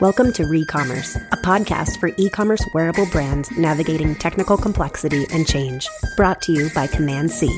Welcome to Recommerce, a podcast for e commerce wearable brands navigating technical complexity and change. Brought to you by Command C.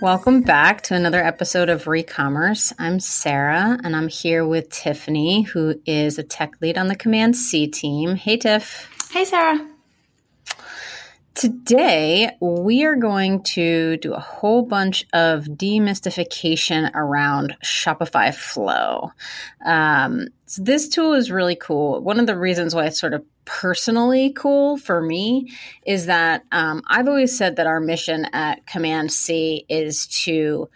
Welcome back to another episode of Recommerce. I'm Sarah and I'm here with Tiffany, who is a tech lead on the Command C team. Hey, Tiff. Hey, Sarah. Today, we are going to do a whole bunch of demystification around Shopify Flow. Um, so, this tool is really cool. One of the reasons why it's sort of personally cool for me is that um, I've always said that our mission at Command C is to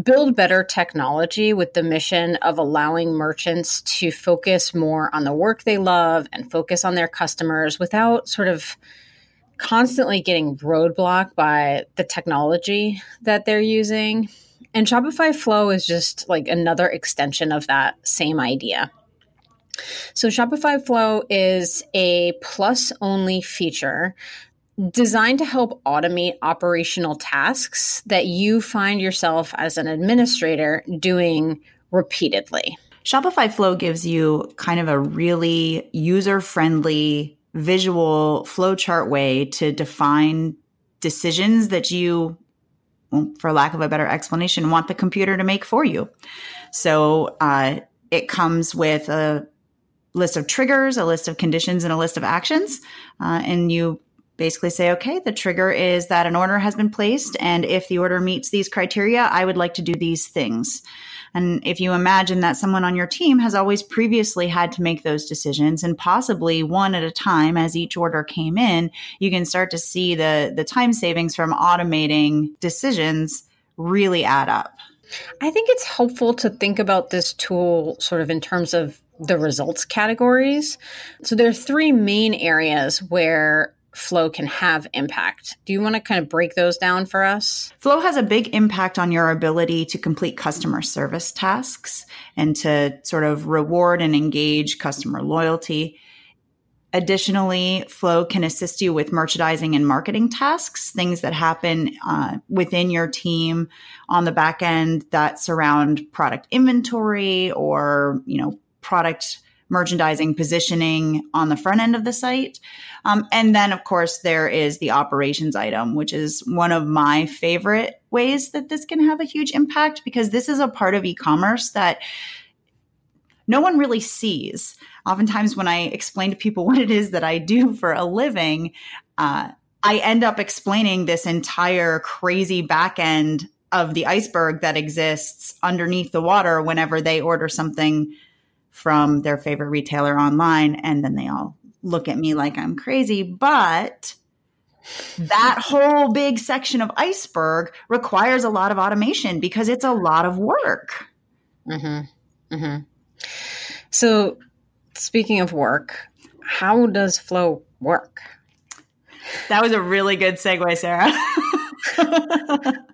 build better technology with the mission of allowing merchants to focus more on the work they love and focus on their customers without sort of constantly getting roadblocked by the technology that they're using. And Shopify Flow is just like another extension of that same idea. So, Shopify Flow is a plus only feature designed to help automate operational tasks that you find yourself as an administrator doing repeatedly. Shopify Flow gives you kind of a really user friendly visual flowchart way to define decisions that you, for lack of a better explanation, want the computer to make for you. So uh, it comes with a list of triggers, a list of conditions, and a list of actions. Uh, and you basically say, okay, the trigger is that an order has been placed. And if the order meets these criteria, I would like to do these things. And if you imagine that someone on your team has always previously had to make those decisions and possibly one at a time as each order came in, you can start to see the, the time savings from automating decisions really add up. I think it's helpful to think about this tool sort of in terms of the results categories. So there are three main areas where flow can have impact. Do you want to kind of break those down for us? Flow has a big impact on your ability to complete customer service tasks and to sort of reward and engage customer loyalty. Additionally, Flow can assist you with merchandising and marketing tasks, things that happen uh, within your team on the back end that surround product inventory or, you know, product merchandising positioning on the front end of the site. Um, and then, of course, there is the operations item, which is one of my favorite ways that this can have a huge impact because this is a part of e commerce that no one really sees. Oftentimes, when I explain to people what it is that I do for a living, uh, I end up explaining this entire crazy back end of the iceberg that exists underneath the water whenever they order something from their favorite retailer online and then they all look at me like I'm crazy. But that whole big section of iceberg requires a lot of automation because it's a lot of work. Mm-hmm. Mm-hmm. So, speaking of work, how does flow work? That was a really good segue, Sarah.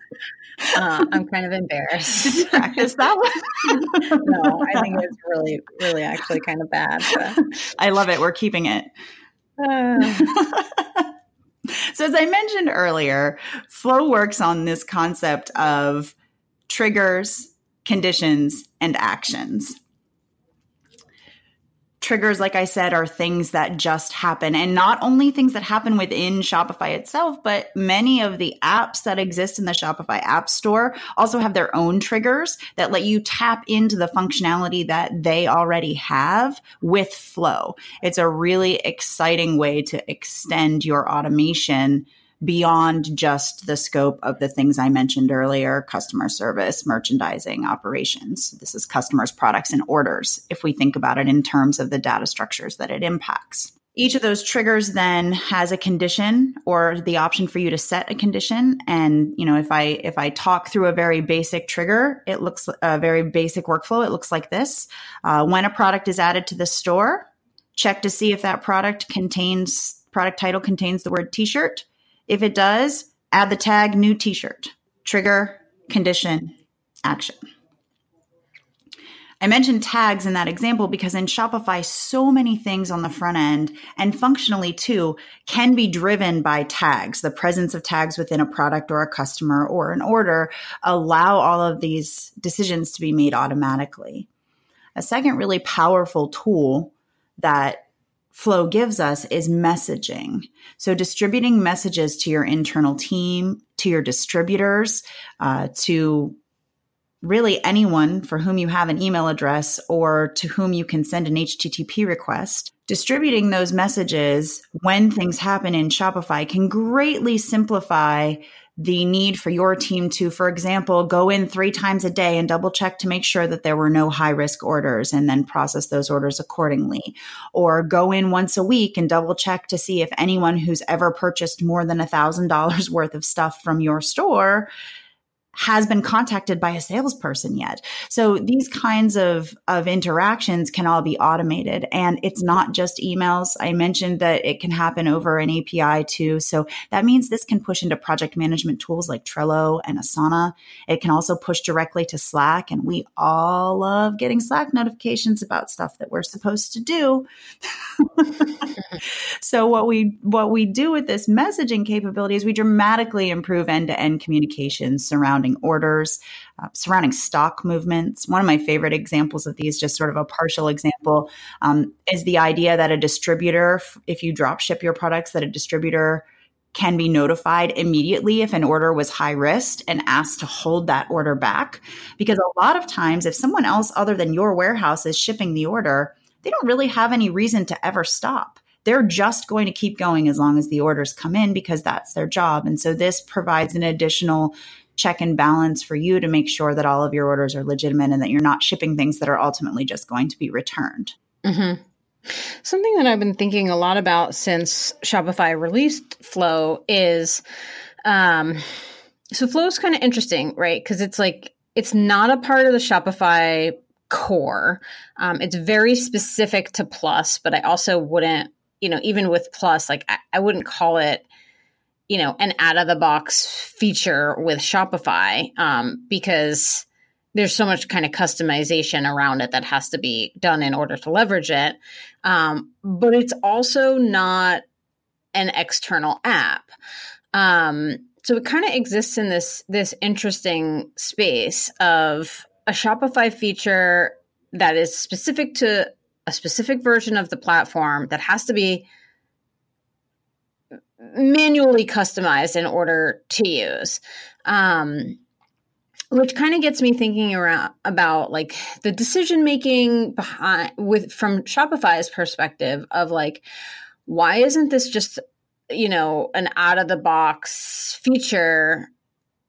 Uh, I'm kind of embarrassed. Did you practice that one? no, I think it's really, really actually kind of bad. But. I love it. We're keeping it. Uh. so, as I mentioned earlier, flow works on this concept of triggers, conditions, and actions triggers, like I said, are things that just happen. And not only things that happen within Shopify itself, but many of the apps that exist in the Shopify App Store also have their own triggers that let you tap into the functionality that they already have with Flow. It's a really exciting way to extend your automation beyond just the scope of the things I mentioned earlier customer service, merchandising, operations. This is customers, products, and orders, if we think about it in terms of the data structures that it impacts. Each of those triggers then has a condition or the option for you to set a condition. And, you know, if I, if I talk through a very basic trigger, it looks a very basic workflow. It looks like this. Uh, when a product is added to the store, check to see if that product contains, product title contains the word t-shirt if it does, add the tag new t shirt, trigger, condition, action. I mentioned tags in that example because in Shopify, so many things on the front end and functionally too can be driven by tags. The presence of tags within a product or a customer or an order allow all of these decisions to be made automatically. A second really powerful tool that Flow gives us is messaging. So distributing messages to your internal team, to your distributors, uh, to really anyone for whom you have an email address or to whom you can send an HTTP request. Distributing those messages when things happen in Shopify can greatly simplify the need for your team to, for example, go in three times a day and double check to make sure that there were no high risk orders and then process those orders accordingly. Or go in once a week and double check to see if anyone who's ever purchased more than a thousand dollars worth of stuff from your store has been contacted by a salesperson yet. So these kinds of, of interactions can all be automated. And it's not just emails. I mentioned that it can happen over an API too. So that means this can push into project management tools like Trello and Asana. It can also push directly to Slack. And we all love getting Slack notifications about stuff that we're supposed to do. so what we, what we do with this messaging capability is we dramatically improve end to end communications surrounding surrounding orders, uh, surrounding stock movements. One of my favorite examples of these, just sort of a partial example, um, is the idea that a distributor, if you drop ship your products, that a distributor can be notified immediately if an order was high risk and asked to hold that order back. Because a lot of times, if someone else other than your warehouse is shipping the order, they don't really have any reason to ever stop they're just going to keep going as long as the orders come in because that's their job. And so this provides an additional check and balance for you to make sure that all of your orders are legitimate and that you're not shipping things that are ultimately just going to be returned. Mm-hmm. Something that I've been thinking a lot about since Shopify released Flow is um, so Flow is kind of interesting, right? Because it's like, it's not a part of the Shopify core. Um, it's very specific to Plus, but I also wouldn't, you know, even with Plus, like I, I wouldn't call it you know, an out of the box feature with Shopify um, because there's so much kind of customization around it that has to be done in order to leverage it. Um, but it's also not an external app. Um, so it kind of exists in this this interesting space of a Shopify feature that is specific to a specific version of the platform that has to be manually customized in order to use. Um, which kind of gets me thinking around about like the decision making behind with from Shopify's perspective of like why isn't this just you know an out of the box feature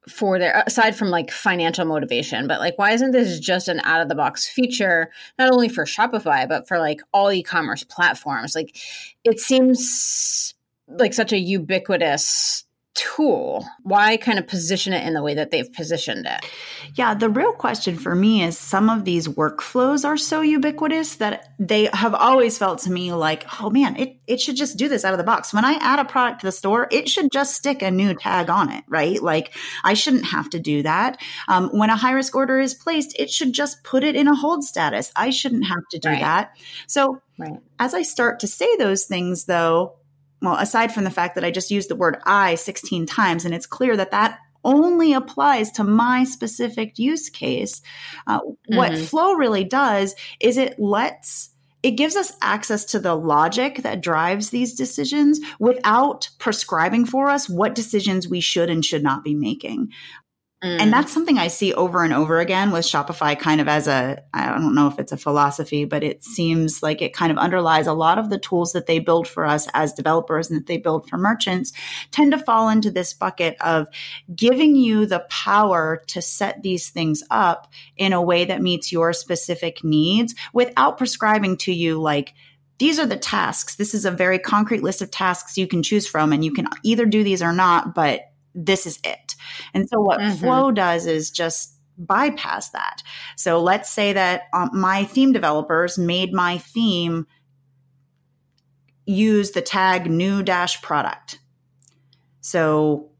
for their aside from like financial motivation but like why isn't this just an out of the box feature not only for Shopify but for like all e-commerce platforms? Like it seems like such a ubiquitous tool. Why kind of position it in the way that they've positioned it? Yeah the real question for me is some of these workflows are so ubiquitous that they have always felt to me like oh man it, it should just do this out of the box. When i add a product to the store it should just stick a new tag on it right? Like i shouldn't have to do that. Um, when a high risk order is placed it should just put it in a hold status. I shouldn't have to do right. that. So right. as i start to say those things though well, aside from the fact that I just used the word I 16 times, and it's clear that that only applies to my specific use case. Uh, mm-hmm. What Flow really does is it lets it gives us access to the logic that drives these decisions without prescribing for us what decisions we should and should not be making. Mm. And that's something I see over and over again with Shopify, kind of as a, I don't know if it's a philosophy, but it seems like it kind of underlies a lot of the tools that they build for us as developers and that they build for merchants tend to fall into this bucket of giving you the power to set these things up in a way that meets your specific needs without prescribing to you like, these are the tasks. This is a very concrete list of tasks you can choose from, and you can either do these or not, but this is it. And so what mm-hmm. Flow does is just bypass that. So let's say that um, my theme developers made my theme use the tag new dash product. So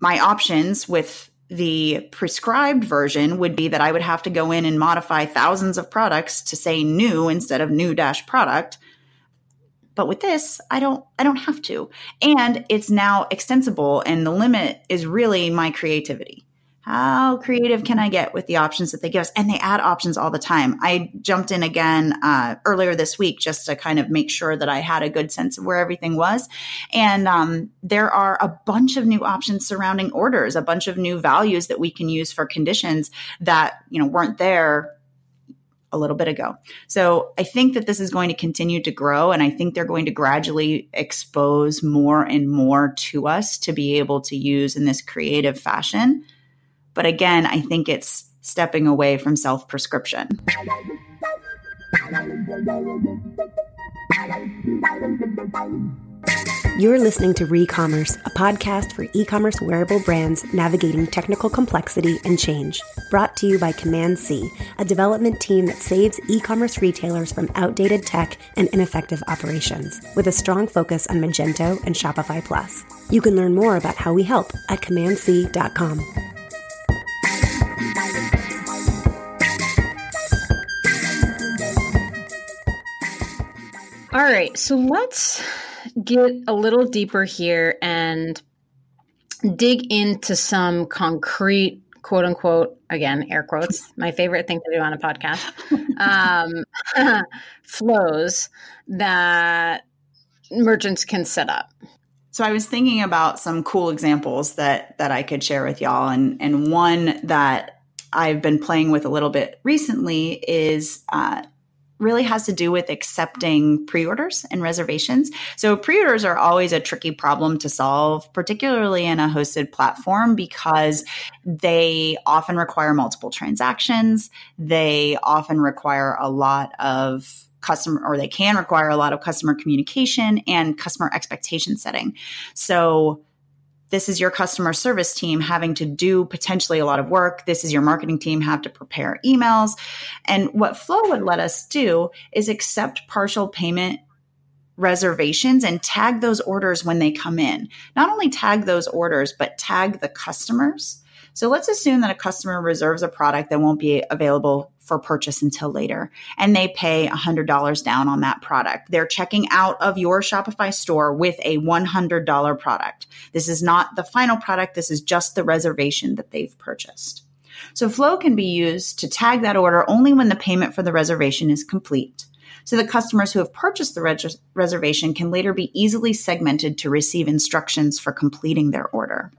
my options with the prescribed version would be that I would have to go in and modify thousands of products to say new instead of new dash product. But with this, I don't I don't have to. And it's now extensible and the limit is really my creativity how creative can I get with the options that they give us? And they add options all the time. I jumped in again uh, earlier this week just to kind of make sure that I had a good sense of where everything was. And um, there are a bunch of new options surrounding orders, a bunch of new values that we can use for conditions that you know weren't there a little bit ago. So I think that this is going to continue to grow and I think they're going to gradually expose more and more to us to be able to use in this creative fashion. But again, I think it's stepping away from self prescription. You're listening to Recommerce, a podcast for e commerce wearable brands navigating technical complexity and change. Brought to you by Command C, a development team that saves e commerce retailers from outdated tech and ineffective operations, with a strong focus on Magento and Shopify Plus. You can learn more about how we help at commandc.com. All right, so let's get a little deeper here and dig into some concrete quote unquote again air quotes my favorite thing to do on a podcast um, flows that merchants can set up. So i was thinking about some cool examples that that i could share with y'all. And and one that i've been playing with a little bit recently is uh, really has to do with accepting pre-orders and reservations. So pre-orders are always a tricky problem to solve, particularly in a hosted platform because they often require multiple transactions. They often require a lot of customer or they can require a lot of customer communication and customer expectation setting. So this is your customer service team having to do potentially a lot of work. This is your marketing team have to prepare emails. And what Flow would let us do is accept partial payment reservations and tag those orders when they come in. Not only tag those orders, but tag the customers. So let's assume that a customer reserves a product that won't be available for purchase until later and they pay $100 down on that product. They're checking out of your Shopify store with a $100 product. This is not the final product. This is just the reservation that they've purchased. So Flow can be used to tag that order only when the payment for the reservation is complete. So the customers who have purchased the res- reservation can later be easily segmented to receive instructions for completing their order.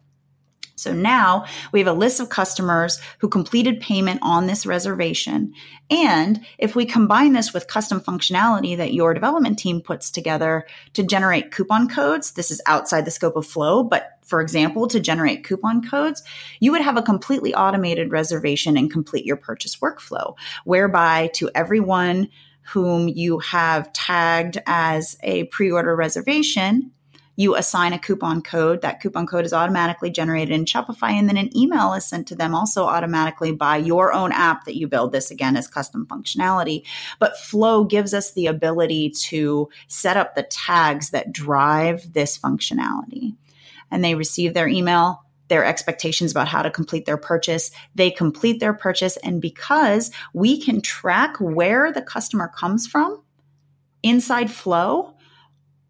So now we have a list of customers who completed payment on this reservation. And if we combine this with custom functionality that your development team puts together to generate coupon codes, this is outside the scope of Flow, but for example, to generate coupon codes, you would have a completely automated reservation and complete your purchase workflow, whereby to everyone whom you have tagged as a pre order reservation, you assign a coupon code. That coupon code is automatically generated in Shopify, and then an email is sent to them also automatically by your own app that you build. This again is custom functionality. But Flow gives us the ability to set up the tags that drive this functionality. And they receive their email, their expectations about how to complete their purchase. They complete their purchase. And because we can track where the customer comes from inside Flow,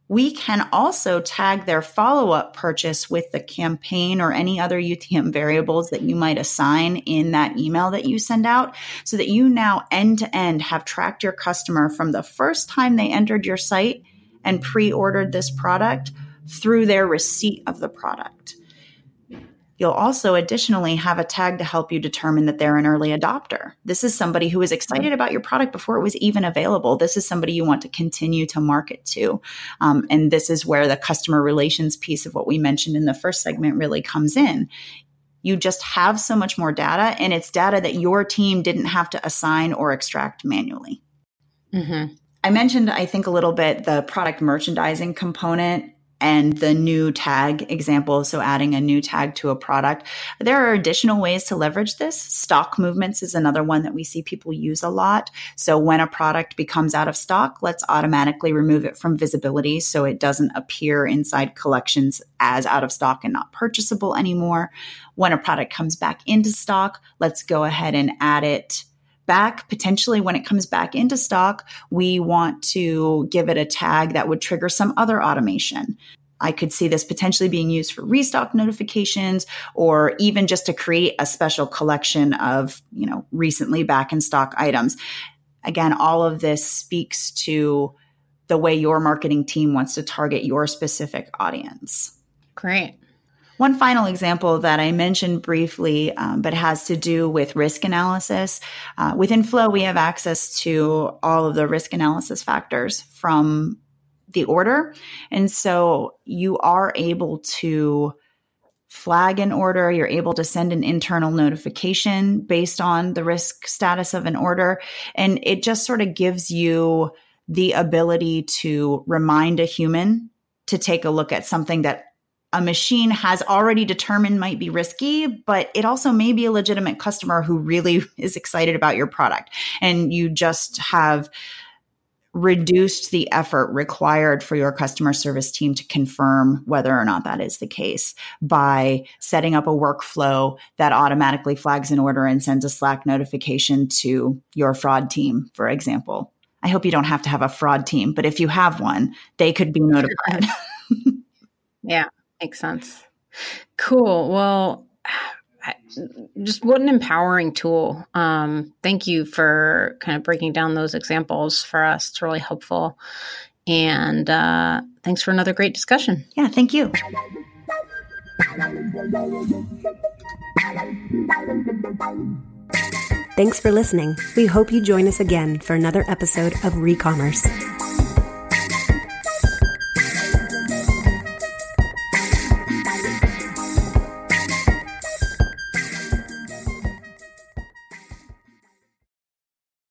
we can also tag their follow up purchase with the campaign or any other UTM variables that you might assign in that email that you send out so that you now end to end have tracked your customer from the first time they entered your site and pre ordered this product through their receipt of the product. You'll also additionally have a tag to help you determine that they're an early adopter. This is somebody who is excited about your product before it was even available. This is somebody you want to continue to market to. Um, and this is where the customer relations piece of what we mentioned in the first segment really comes in. You just have so much more data, and it's data that your team didn't have to assign or extract manually. Mm-hmm. I mentioned, I think, a little bit the product merchandising component and the new tag example. So adding a new tag to a product. There are additional ways to leverage this. Stock movements is another one that we see people use a lot. So when a product becomes out of stock, let's automatically remove it from visibility so it doesn't appear inside collections as out of stock and not purchasable anymore. When a product comes back into stock, let's go ahead and add it back potentially when it comes back into stock, we want to give it a tag that would trigger some other automation. I could see this potentially being used for restock notifications or even just to create a special collection of, you know, recently back in stock items. Again, all of this speaks to the way your marketing team wants to target your specific audience. Great. One final example that I mentioned briefly, um, but has to do with risk analysis. Uh, within Flow, we have access to all of the risk analysis factors from the order. And so you are able to flag an order. You're able to send an internal notification based on the risk status of an order. And it just sort of gives you the ability to remind a human to take a look at something that a machine has already determined might be risky, but it also may be a legitimate customer who really is excited about your product. And you just have reduced the effort required for your customer service team to confirm whether or not that is the case by setting up a workflow that automatically flags an order and sends a Slack notification to your fraud team, for example. I hope you don't have to have a fraud team, but if you have one, they could be notified. yeah. Makes sense. Cool. Well, just what an empowering tool. Um, thank you for kind of breaking down those examples for us. It's really helpful. And uh, thanks for another great discussion. Yeah, thank you. Thanks for listening. We hope you join us again for another episode of Recommerce.